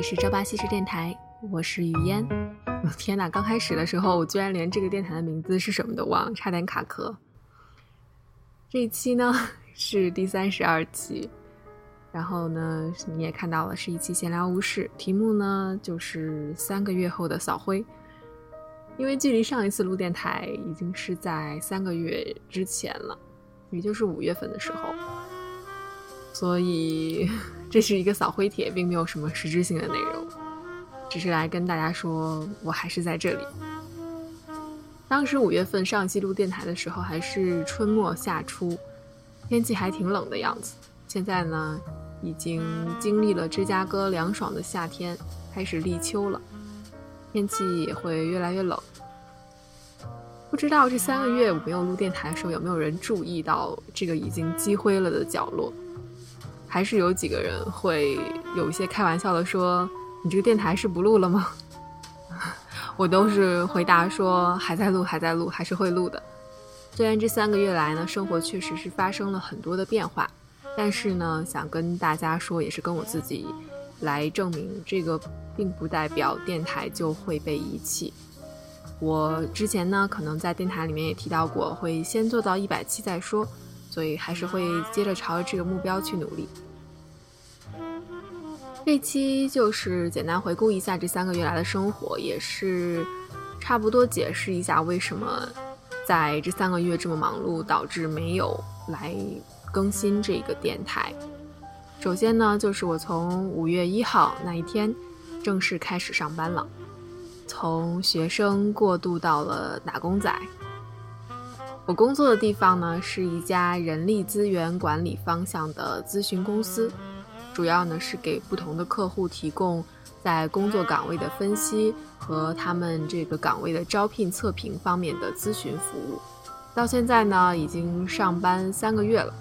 里是朝八夕十电台，我是雨嫣。天哪，刚开始的时候我居然连这个电台的名字是什么都忘，差点卡壳。这一期呢是第三十二期，然后呢你也看到了，是一期闲聊无事，题目呢就是三个月后的扫灰。因为距离上一次录电台已经是在三个月之前了，也就是五月份的时候，所以这是一个扫灰帖，并没有什么实质性的内容，只是来跟大家说我还是在这里。当时五月份上一期录电台的时候还是春末夏初，天气还挺冷的样子。现在呢，已经经历了芝加哥凉爽的夏天，开始立秋了，天气也会越来越冷。不知道这三个月我没有录电台的时候，有没有人注意到这个已经积灰了的角落？还是有几个人会有一些开玩笑的说：“你这个电台是不录了吗？” 我都是回答说：“还在录，还在录，还是会录的。”虽然这三个月来呢，生活确实是发生了很多的变化，但是呢，想跟大家说，也是跟我自己来证明，这个并不代表电台就会被遗弃。我之前呢，可能在电台里面也提到过，会先做到一百期再说，所以还是会接着朝着这个目标去努力。这期就是简单回顾一下这三个月来的生活，也是差不多解释一下为什么在这三个月这么忙碌，导致没有来更新这个电台。首先呢，就是我从五月一号那一天正式开始上班了。从学生过渡到了打工仔。我工作的地方呢是一家人力资源管理方向的咨询公司，主要呢是给不同的客户提供在工作岗位的分析和他们这个岗位的招聘测评方面的咨询服务。到现在呢已经上班三个月了，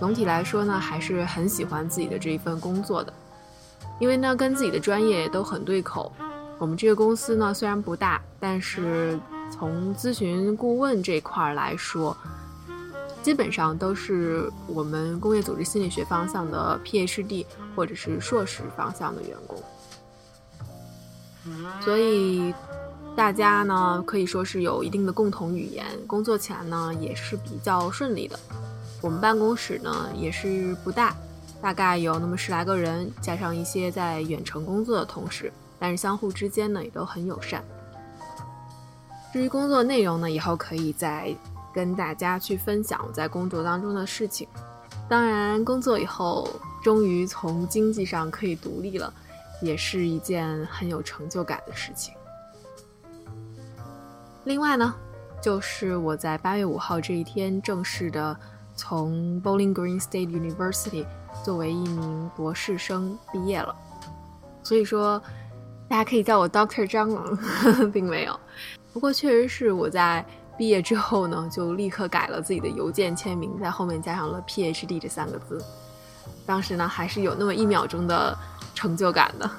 总体来说呢还是很喜欢自己的这一份工作的，因为呢跟自己的专业都很对口。我们这个公司呢，虽然不大，但是从咨询顾问这块来说，基本上都是我们工业组织心理学方向的 PhD 或者是硕士方向的员工，所以大家呢可以说是有一定的共同语言，工作起来呢也是比较顺利的。我们办公室呢也是不大，大概有那么十来个人，加上一些在远程工作的同事。但是相互之间呢也都很友善。至于工作内容呢，以后可以再跟大家去分享我在工作当中的事情。当然，工作以后终于从经济上可以独立了，也是一件很有成就感的事情。另外呢，就是我在八月五号这一天正式的从 Bowling Green State University 作为一名博士生毕业了。所以说。大家可以叫我 Doctor 蟑螂，并没有。不过确实是我在毕业之后呢，就立刻改了自己的邮件签名，在后面加上了 PhD 这三个字。当时呢，还是有那么一秒钟的成就感的。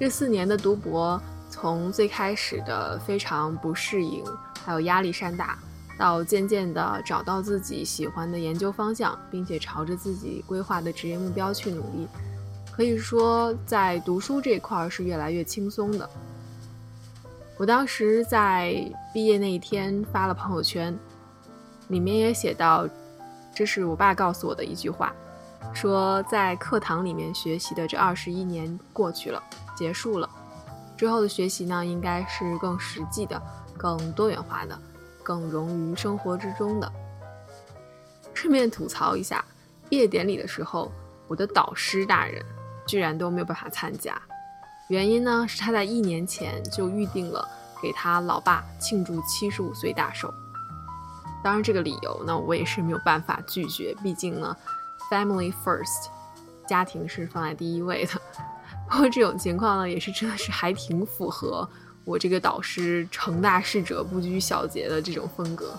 这四年的读博，从最开始的非常不适应，还有压力山大，到渐渐的找到自己喜欢的研究方向，并且朝着自己规划的职业目标去努力。可以说，在读书这块是越来越轻松的。我当时在毕业那一天发了朋友圈，里面也写到，这是我爸告诉我的一句话，说在课堂里面学习的这二十一年过去了，结束了，之后的学习呢，应该是更实际的、更多元化的、更融于生活之中的。顺便吐槽一下，毕业典礼的时候，我的导师大人。居然都没有办法参加，原因呢是他在一年前就预定了给他老爸庆祝七十五岁大寿。当然，这个理由呢我也是没有办法拒绝，毕竟呢，family first，家庭是放在第一位的。不过这种情况呢也是真的是还挺符合我这个导师成大事者不拘小节的这种风格。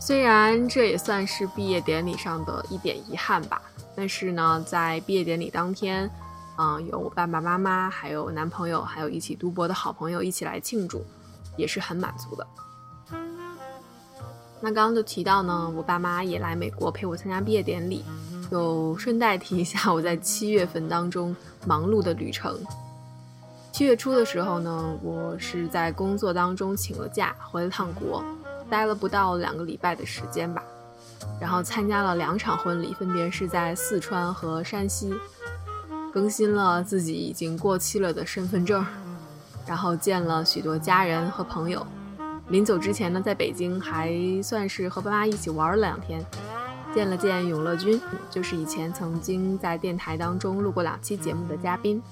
虽然这也算是毕业典礼上的一点遗憾吧。但是呢，在毕业典礼当天，嗯，有我爸爸妈妈，还有男朋友，还有一起读博的好朋友一起来庆祝，也是很满足的。那刚刚就提到呢，我爸妈也来美国陪我参加毕业典礼。就顺带提一下我在七月份当中忙碌的旅程。七月初的时候呢，我是在工作当中请了假，回了趟国，待了不到两个礼拜的时间吧。然后参加了两场婚礼，分别是在四川和山西，更新了自己已经过期了的身份证，然后见了许多家人和朋友。临走之前呢，在北京还算是和爸妈一起玩了两天，见了见永乐君，就是以前曾经在电台当中录过两期节目的嘉宾，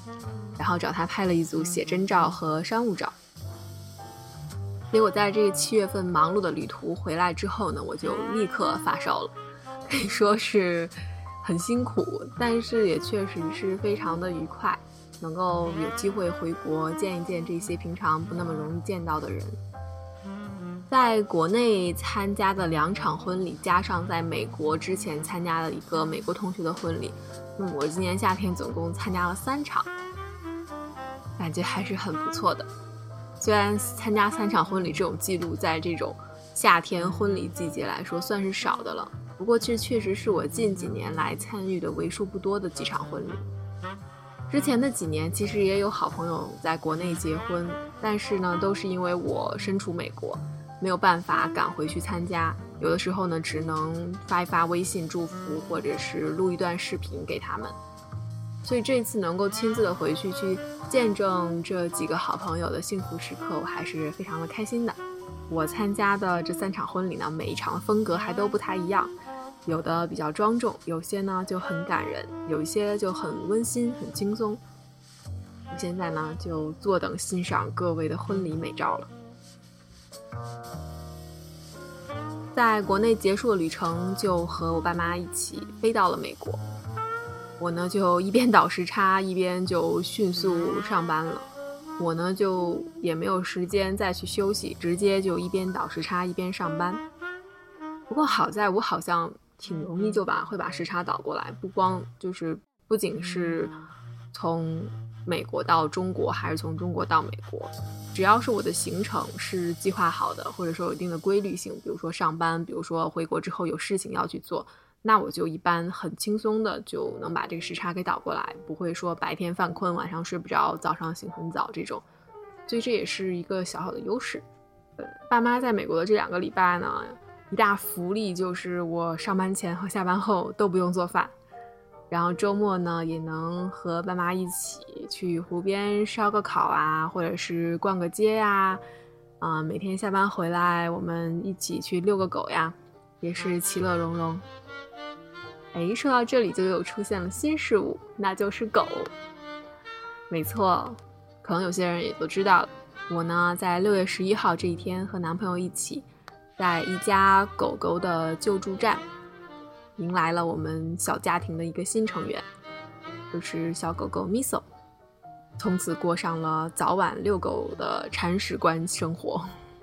然后找他拍了一组写真照和商务照。结果在这个七月份忙碌的旅途回来之后呢，我就立刻发烧了，可以说是很辛苦，但是也确实是非常的愉快，能够有机会回国见一见这些平常不那么容易见到的人。在国内参加的两场婚礼，加上在美国之前参加了一个美国同学的婚礼，那我今年夏天总共参加了三场，感觉还是很不错的。虽然参加三场婚礼这种记录，在这种夏天婚礼季节来说算是少的了，不过这确实是我近几年来参与的为数不多的几场婚礼。之前的几年其实也有好朋友在国内结婚，但是呢，都是因为我身处美国，没有办法赶回去参加，有的时候呢，只能发一发微信祝福，或者是录一段视频给他们。所以这次能够亲自的回去去见证这几个好朋友的幸福时刻，我还是非常的开心的。我参加的这三场婚礼呢，每一场的风格还都不太一样，有的比较庄重，有些呢就很感人，有一些就很温馨、很轻松。我现在呢就坐等欣赏各位的婚礼美照了。在国内结束了旅程，就和我爸妈一起飞到了美国。我呢就一边倒时差，一边就迅速上班了。我呢就也没有时间再去休息，直接就一边倒时差一边上班。不过好在我好像挺容易就把会把时差倒过来，不光就是不仅是从美国到中国，还是从中国到美国，只要是我的行程是计划好的，或者说有一定的规律性，比如说上班，比如说回国之后有事情要去做。那我就一般很轻松的就能把这个时差给倒过来，不会说白天犯困，晚上睡不着，早上醒很早这种，所以这也是一个小小的优势。呃，爸妈在美国的这两个礼拜呢，一大福利就是我上班前和下班后都不用做饭，然后周末呢也能和爸妈一起去湖边烧个烤啊，或者是逛个街呀，啊，每天下班回来我们一起去遛个狗呀，也是其乐融融。哎，说到这里就又出现了新事物，那就是狗。没错，可能有些人也都知道。我呢，在六月十一号这一天和男朋友一起，在一家狗狗的救助站，迎来了我们小家庭的一个新成员，就是小狗狗 Miso，从此过上了早晚遛狗的铲屎官生活。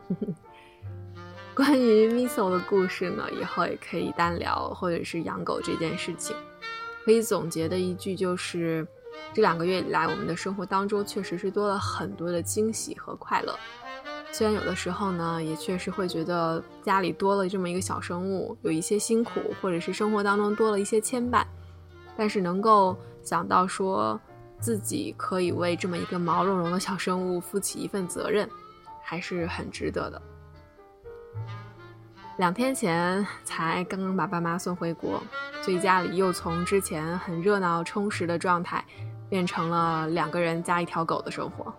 关于 Miso 的故事呢，以后也可以单聊，或者是养狗这件事情，可以总结的一句就是，这两个月以来，我们的生活当中确实是多了很多的惊喜和快乐。虽然有的时候呢，也确实会觉得家里多了这么一个小生物，有一些辛苦，或者是生活当中多了一些牵绊，但是能够想到说自己可以为这么一个毛茸茸的小生物负起一份责任，还是很值得的。两天前才刚刚把爸妈送回国，所以家里又从之前很热闹充实的状态，变成了两个人加一条狗的生活。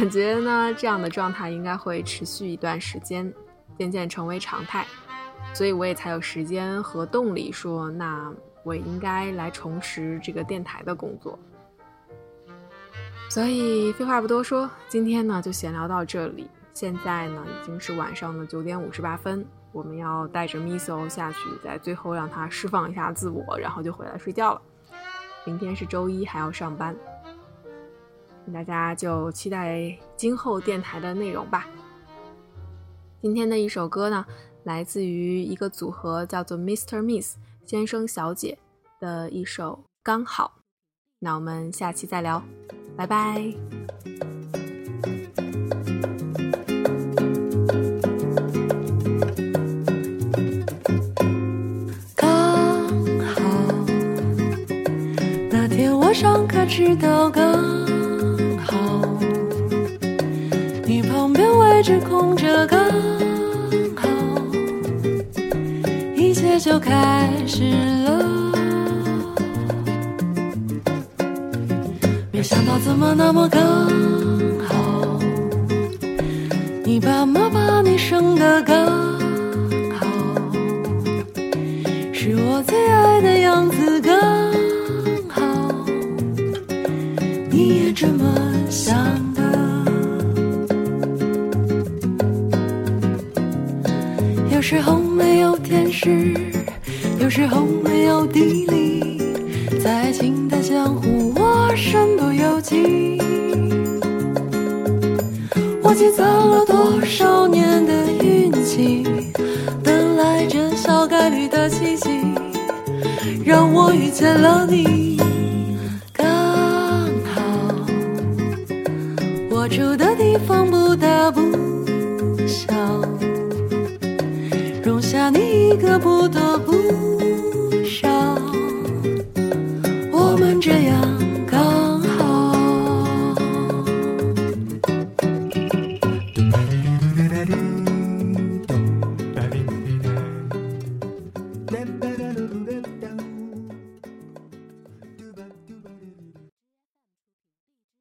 感觉呢，这样的状态应该会持续一段时间，渐渐成为常态。所以我也才有时间和动力说，那我应该来重拾这个电台的工作。所以废话不多说，今天呢就闲聊到这里。现在呢，已经是晚上的九点五十八分，我们要带着 Miso 下去，在最后让它释放一下自我，然后就回来睡觉了。明天是周一，还要上班，大家就期待今后电台的内容吧。今天的一首歌呢，来自于一个组合，叫做 Mr. Miss 先生小姐的一首《刚好》。那我们下期再聊，拜拜。课上可知道刚好，你旁边位置空着刚好，一切就开始了。没想到怎么那么刚好，你爸妈把你生的刚好，是我最爱的样子刚有时候没有天时，有时候没有地利，在爱情的江湖，我身不由己。我积攒了多少年的运气，等来这小概率的奇迹，让我遇见了你。刚好，我住的个不多不